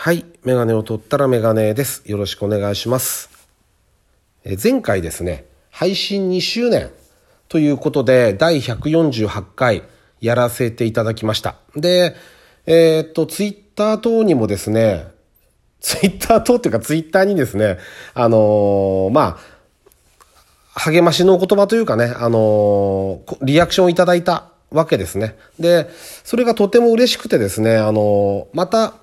はい。メガネを取ったらメガネです。よろしくお願いします。え前回ですね、配信2周年ということで、第148回やらせていただきました。で、えーっと、ツイッター等にもですね、ツイッター等っていうかツイッターにですね、あのーまあ、励ましのお言葉というかね、あのーリアクションをいただいたわけですね。で、それがとても嬉しくてですね、あのまた、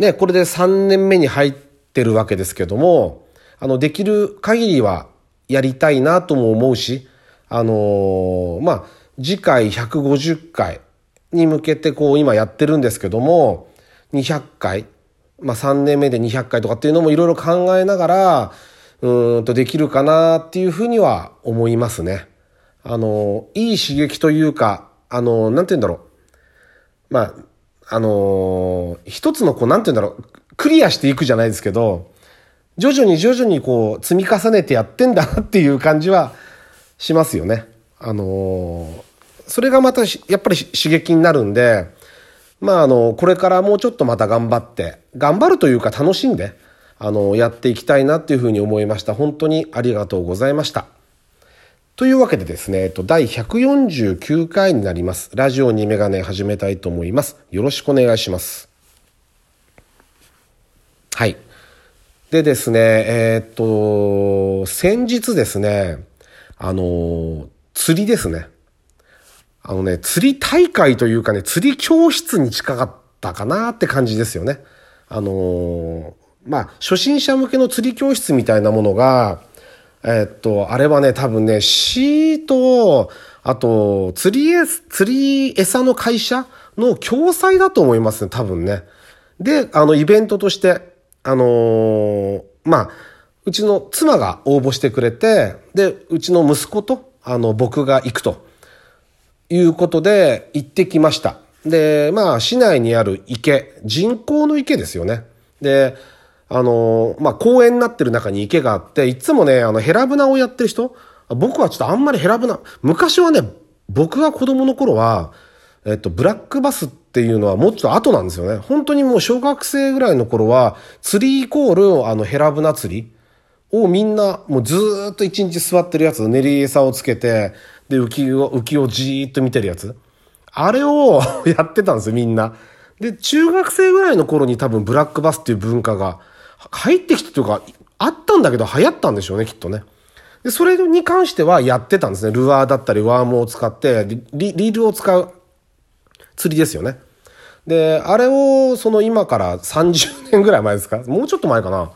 ね、これで3年目に入ってるわけですけども、あの、できる限りはやりたいなとも思うし、あのーまあ、次回150回に向けてこう今やってるんですけども、200回、まあ3年目で200回とかっていうのもいろいろ考えながら、うんとできるかなっていうふうには思いますね。あの、いい刺激というか、あの、なんて言うんだろう。まあ、あのー一つのこう、なんて言うんだろう、クリアしていくじゃないですけど、徐々に徐々にこう、積み重ねてやってんだなっていう感じはしますよね。あのーそれがまたやっぱり刺激になるんで、まああの、これからもうちょっとまた頑張って、頑張るというか楽しんで、あの、やっていきたいなっていうふうに思いました。本当にありがとうございました。というわけでですね、えっと、第149回になります。ラジオにメガネ始めたいと思います。よろしくお願いします。はい。でですね、えーっと、先日ですね、あの、釣りですね。あのね、釣り大会というかね、釣り教室に近かったかなって感じですよね。あのまあ、初心者向けの釣り教室みたいなものが、えっと、あれはね、多分ね、シート、あと、釣りえ、釣り餌の会社の共催だと思いますね、多分ね。で、あの、イベントとして、あのーまあ、うちの妻が応募してくれて、で、うちの息子と、あの、僕が行くと。いうことで行ってきました。で、まあ、市内にある池、人工の池ですよね。で、あの、まあ、公園になってる中に池があって、いつもね、あの、ヘラブナをやってる人、僕はちょっとあんまりヘラブナ、昔はね、僕が子供の頃は、えっと、ブラックバスっていうのはもうちょっと後なんですよね。本当にもう小学生ぐらいの頃は、釣りイコール、あの、ヘラブナ釣り。をみんなもうずーっと一日座ってるやつ、練り餌をつけて、で、浮きを、浮きをじーっと見てるやつ。あれを やってたんですよ、みんな。で、中学生ぐらいの頃に多分ブラックバスっていう文化が入ってきたというか、あったんだけど流行ったんでしょうね、きっとね。で、それに関してはやってたんですね。ルアーだったりワームを使って、リリールを使う釣りですよね。で、あれを、その今から30年ぐらい前ですか？もうちょっと前かな？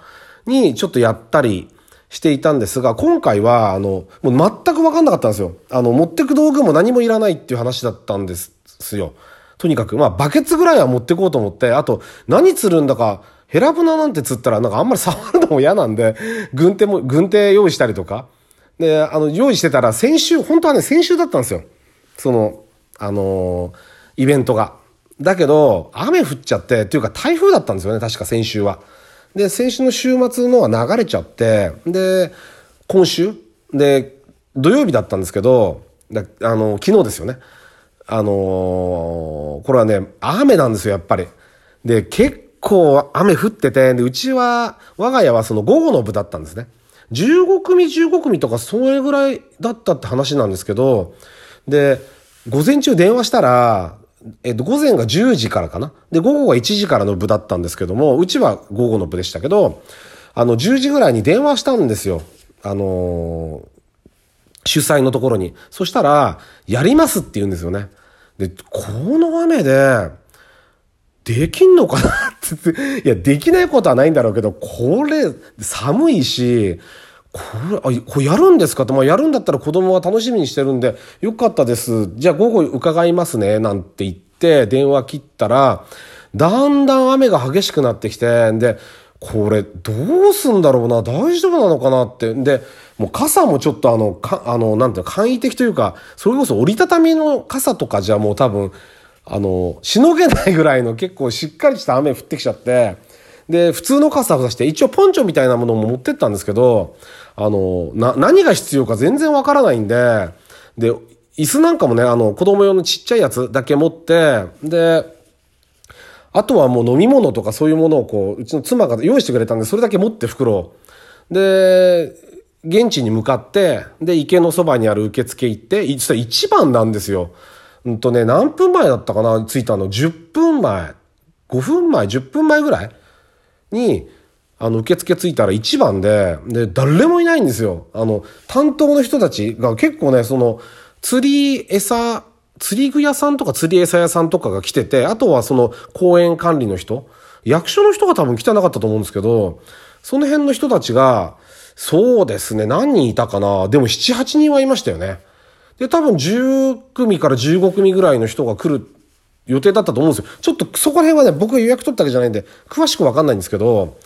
にちょっとやったりしていたんですが、今回は、あの、もう全く分かんなかったんですよ。あの、持ってく道具も何もいらないっていう話だったんですよ。とにかく、まあ、バケツぐらいは持ってこうと思って、あと、何釣るんだか、ヘラブナなんて釣ったら、なんかあんまり触るのも嫌なんで、軍手も、軍手用意したりとか。で、あの、用意してたら、先週、本当はね、先週だったんですよ。その、あのーイベントが。だけど、雨降っちゃって、っていうか台風だったんですよね、確か先週は。で、先週の週末のは流れちゃって、で、今週で、土曜日だったんですけど、あの、昨日ですよね。あのーこれはね、雨なんですよ、やっぱり。で、結構雨降ってて、で、うちは、我が家はその午後の部だったんですね。15組、15組とか、それぐらいだったって話なんですけど、で、午前中電話したら、えっと、午前が10時からかな。で、午後が1時からの部だったんですけども、うちは午後の部でしたけど、あの、10時ぐらいに電話したんですよ。あのー主催のところに。そしたら、やりますって言うんですよね。で、この雨で、できんのかなっ、いや、できないことはないんだろうけど、これ、寒いし、これ、あ、これやるんですかって、まあ、やるんだったら子供は楽しみにしてるんで、よかったです。じゃあ午後伺いますね、なんて言って、電話切ったら、だんだん雨が激しくなってきて、で、これ、どうすんだろうな、大丈夫なのかなって。で、もう傘もちょっとあの、か、あの、なんていうの、簡易的というか、それこそ折りたたみの傘とかじゃもう多分、あの、しのげないぐらいの結構しっかりした雨降ってきちゃって、で、普通の傘を出して、一応ポンチョみたいなものも持ってったんですけど、あの、な、何が必要か全然わからないんで、で、椅子なんかもね、あの、子供用のちっちゃいやつだけ持って、で、あとはもう飲み物とかそういうものをこう、うちの妻が用意してくれたんで、それだけ持って袋。で、現地に向かって、で、池のそばにある受付行って、実は一番なんですよ。うんとね、何分前だったかな？着いたの。10分前。5分前、10分前ぐらい？に、あの、受付着いたら一番で、で、誰もいないんですよ。あの、担当の人たちが結構ね、その、釣り餌、釣り具屋さんとか釣り餌屋さんとかが来てて、あとはその公園管理の人、役所の人が多分来てなかったと思うんですけど、その辺の人たちが、そうですね、何人いたかな？でも7、8人はいましたよね。で、多分10組から15組ぐらいの人が来る予定だったと思うんですよ。ちょっとそこら辺はね、僕が予約取ったわけじゃないんで、詳しくわかんないんですけど、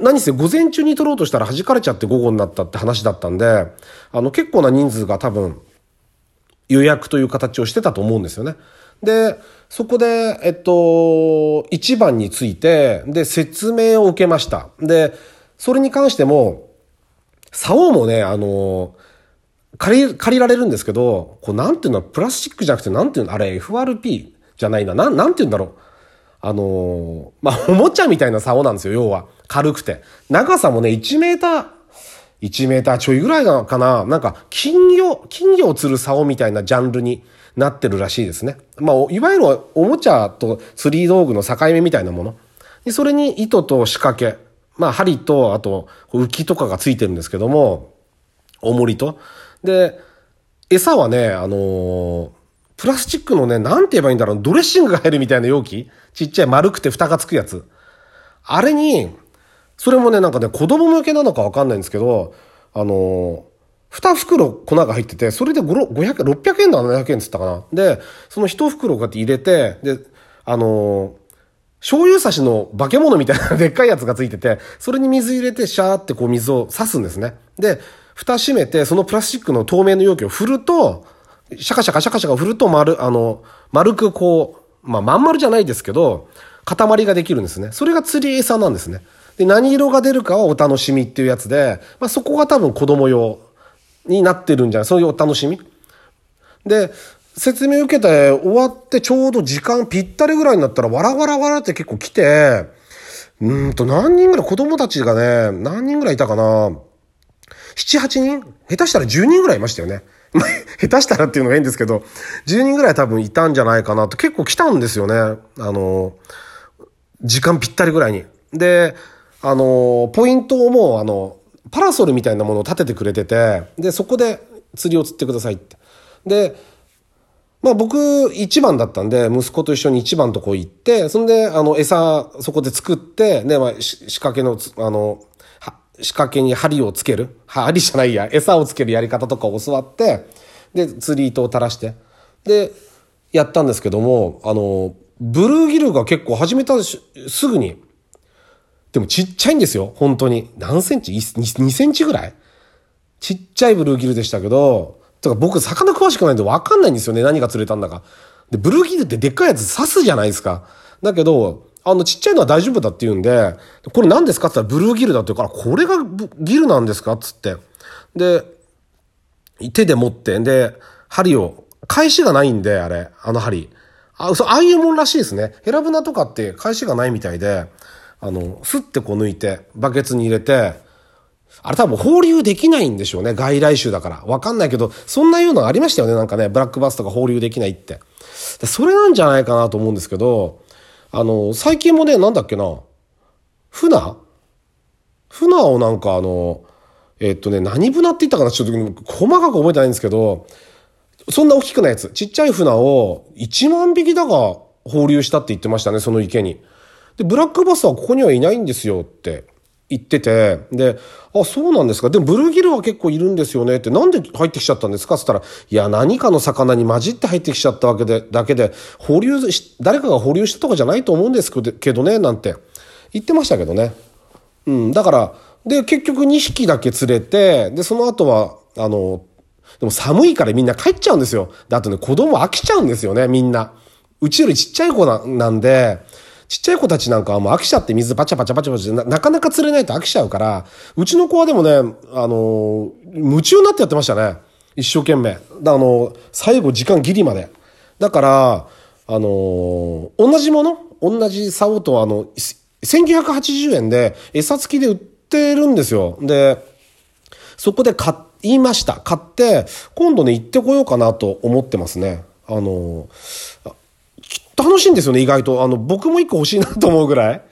何せ午前中に取ろうとしたら弾かれちゃって午後になったって話だったんで、あの結構な人数が多分予約という形をしてたと思うんですよね。で、そこで、えっと、一番について、で、説明を受けました。で、それに関しても、竿もね、あの、借り、借りられるんですけど、こう、なんていうの、プラスチックじゃなくて、なんていうの、あれ、FRP じゃないな、なん、なんていうんだろう。あのまあ、おもちゃみたいな竿なんですよ、要は。軽くて。長さもね、1メーター、1メーターちょいぐらいかな。なんか、金魚、金魚を釣る竿みたいなジャンルになってるらしいですね。まあ、いわゆるおもちゃと釣り道具の境目みたいなもの。で、それに糸と仕掛け。まあ、針と、あと、浮きとかがついてるんですけども、重りと。で、餌はね、あのー、プラスチックのね、なんて言えばいいんだろう、ドレッシングが入るみたいな容器ちっちゃい丸くて蓋がつくやつ。あれに、それもね、なんかね、子供向けなのかわかんないんですけど、あのー、二袋粉が入ってて、それで500、600円だ700円っつったかな。で、その一袋こうやって入れて、で、あのー、醤油差しの化け物みたいな でっかいやつがついてて、それに水入れてシャーってこう水を刺すんですね。で、蓋閉めて、そのプラスチックの透明の容器を振ると、シャカシャカシャカシャカ振ると丸、あの、丸くこう、まあ、まん丸じゃないですけど、塊ができるんですね。それが釣り餌なんですね。で、何色が出るかはお楽しみっていうやつで、まあ、そこが多分子供用になってるんじゃないそういうお楽しみ。で、説明を受けて終わってちょうど時間ぴったりぐらいになったら、わらわらわらって結構来て、うんと何人ぐらい、子供たちがね、何人ぐらいいたかな7、8人？下手したら10人ぐらいいましたよね。下手したらっていうのが変ですけど、10人ぐらい多分いたんじゃないかなと結構来たんですよね。あの、時間ぴったりぐらいに。で、あの、ポイントをもう、あの、パラソルみたいなものを立ててくれてて、で、そこで釣りを釣ってくださいって。で、まあ僕一番だったんで、息子と一緒に一番とこ行って、そんで、あの、餌、そこで作って、で、まあ、仕掛けの、あの、仕掛けに針をつける？針じゃないや、餌をつけるやり方とかを教わって、で、釣り糸を垂らして、で、やったんですけども、あの、ブルーギルが結構始めたすぐに、でもちっちゃいんですよ、本当に。何センチ？2, ?2 センチぐらい？ちっちゃいブルーギルでしたけど、とか僕魚詳しくないんで分かんないんですよね、何が釣れたんだか。で、ブルーギルってでっかいやつ刺すじゃないですか。だけど、あの、ちっちゃいのは大丈夫だって言うんで、これ何ですかって言ったらブルーギルだって言うから、これがギルなんですかっつって。で、手で持って、で、針を、返しがないんで、あれ、あの針。あ、そう、ああいうもんらしいですね。ヘラブナとかって返しがないみたいで、あの、スッてこう抜いて、バケツに入れて、あれ多分放流できないんでしょうね。外来種だから。わかんないけど、そんなようなのありましたよね。なんかね、ブラックバスとか放流できないって。それなんじゃないかなと思うんですけど、あの、最近もね、なんだっけな、船船をなんかあの、えっとね、何船って言ったかなちょっと細かく覚えてないんですけど、そんな大きくないやつ。ちっちゃい船を1万匹だが放流したって言ってましたね、その池に。で、ブラックバスはここにはいないんですよって言ってて、で、あ、そうなんですか。でもブルーギルは結構いるんですよねって、なんで入ってきちゃったんですか？って言ったら、いや、何かの魚に混じって入ってきちゃったわけで、だけで、放流し、誰かが放流したとかじゃないと思うんですけどね、なんて言ってましたけどね。うん、だから、で、結局2匹だけ釣れて、で、その後は、あの、でも寒いからみんな帰っちゃうんですよ。で、あとね、子供飽きちゃうんですよね、みんな。うちよりちっちゃい子なんで、ちっちゃい子たちなんかはもう飽きちゃって水パチャパチャパチャパチャななかなか釣れないと飽きちゃうから、うちの子はでもね、あの夢中になってやってましたね。一生懸命。あの最後時間ギリまで。だから、あの同じもの？同じ竿とあの、1980円で餌付きで売ってるんですよ。で、そこで買いました。買って、今度ね、行ってこようかなと思ってますね。あの、楽しいんですよね、意外と。あの、僕も一個欲しいなと思うぐらい。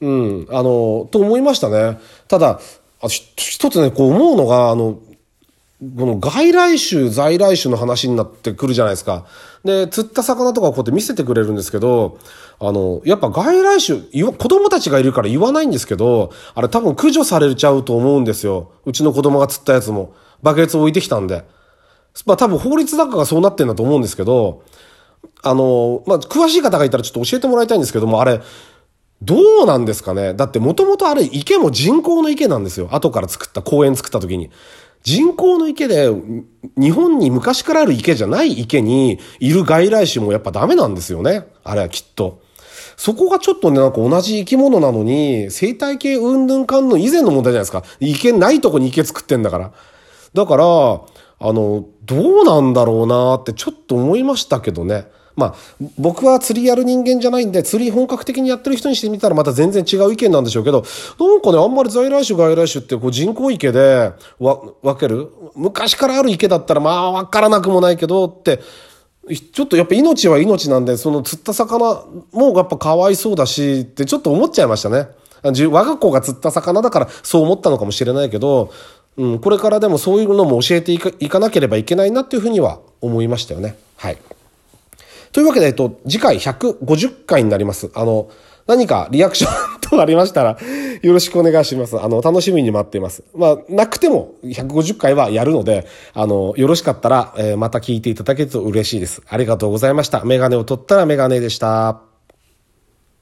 うん、あの、と思いましたね。ただ、一つね、こう思うのが、あの、この外来種、在来種の話になってくるじゃないですか。で、釣った魚とかこうやって見せてくれるんですけど、あの、やっぱ外来種、子供たちがいるから言わないんですけど、あれ多分駆除されちゃうと思うんですよ。うちの子供が釣ったやつも。バケツ置いてきたんで。まあ多分法律だからそうなってんだと思うんですけど、あの、まあ詳しい方がいたらちょっと教えてもらいたいんですけども、あれ、どうなんですかね？だってもともとあれ池も人工の池なんですよ。後から作った、公園作った時に。人工の池で、日本に昔からある池じゃない池にいる外来種もやっぱダメなんですよね。あれはきっと。そこがちょっとね、なんか同じ生き物なのに、生態系うんぬんかんの以前の問題じゃないですか。池ないとこに池作ってんだから。だから、あの、どうなんだろうなってちょっと思いましたけどね。まあ、僕は釣りやる人間じゃないんで、釣り本格的にやってる人にしてみたらまた全然違う意見なんでしょうけど、なんかね、あんまり在来種外来種ってこう人工池で分ける？昔からある池だったらまあ分からなくもないけどって、ちょっとやっぱ命は命なんで、その釣った魚もやっぱかわいそうだしってちょっと思っちゃいましたね。我が子が釣った魚だからそう思ったのかもしれないけど、うん、これからでもそういうのも教えていかいかなければいけないなっていうふうには思いましたよね。はい。というわけで、えっと、次回150回になります。あの、何かリアクションとありましたら、よろしくお願いします。あの、楽しみに待っています。まあ、なくても150回はやるので、あの、よろしかったら、えー、また聞いていただけると嬉しいです。ありがとうございました。メガネを取ったらメガネでした。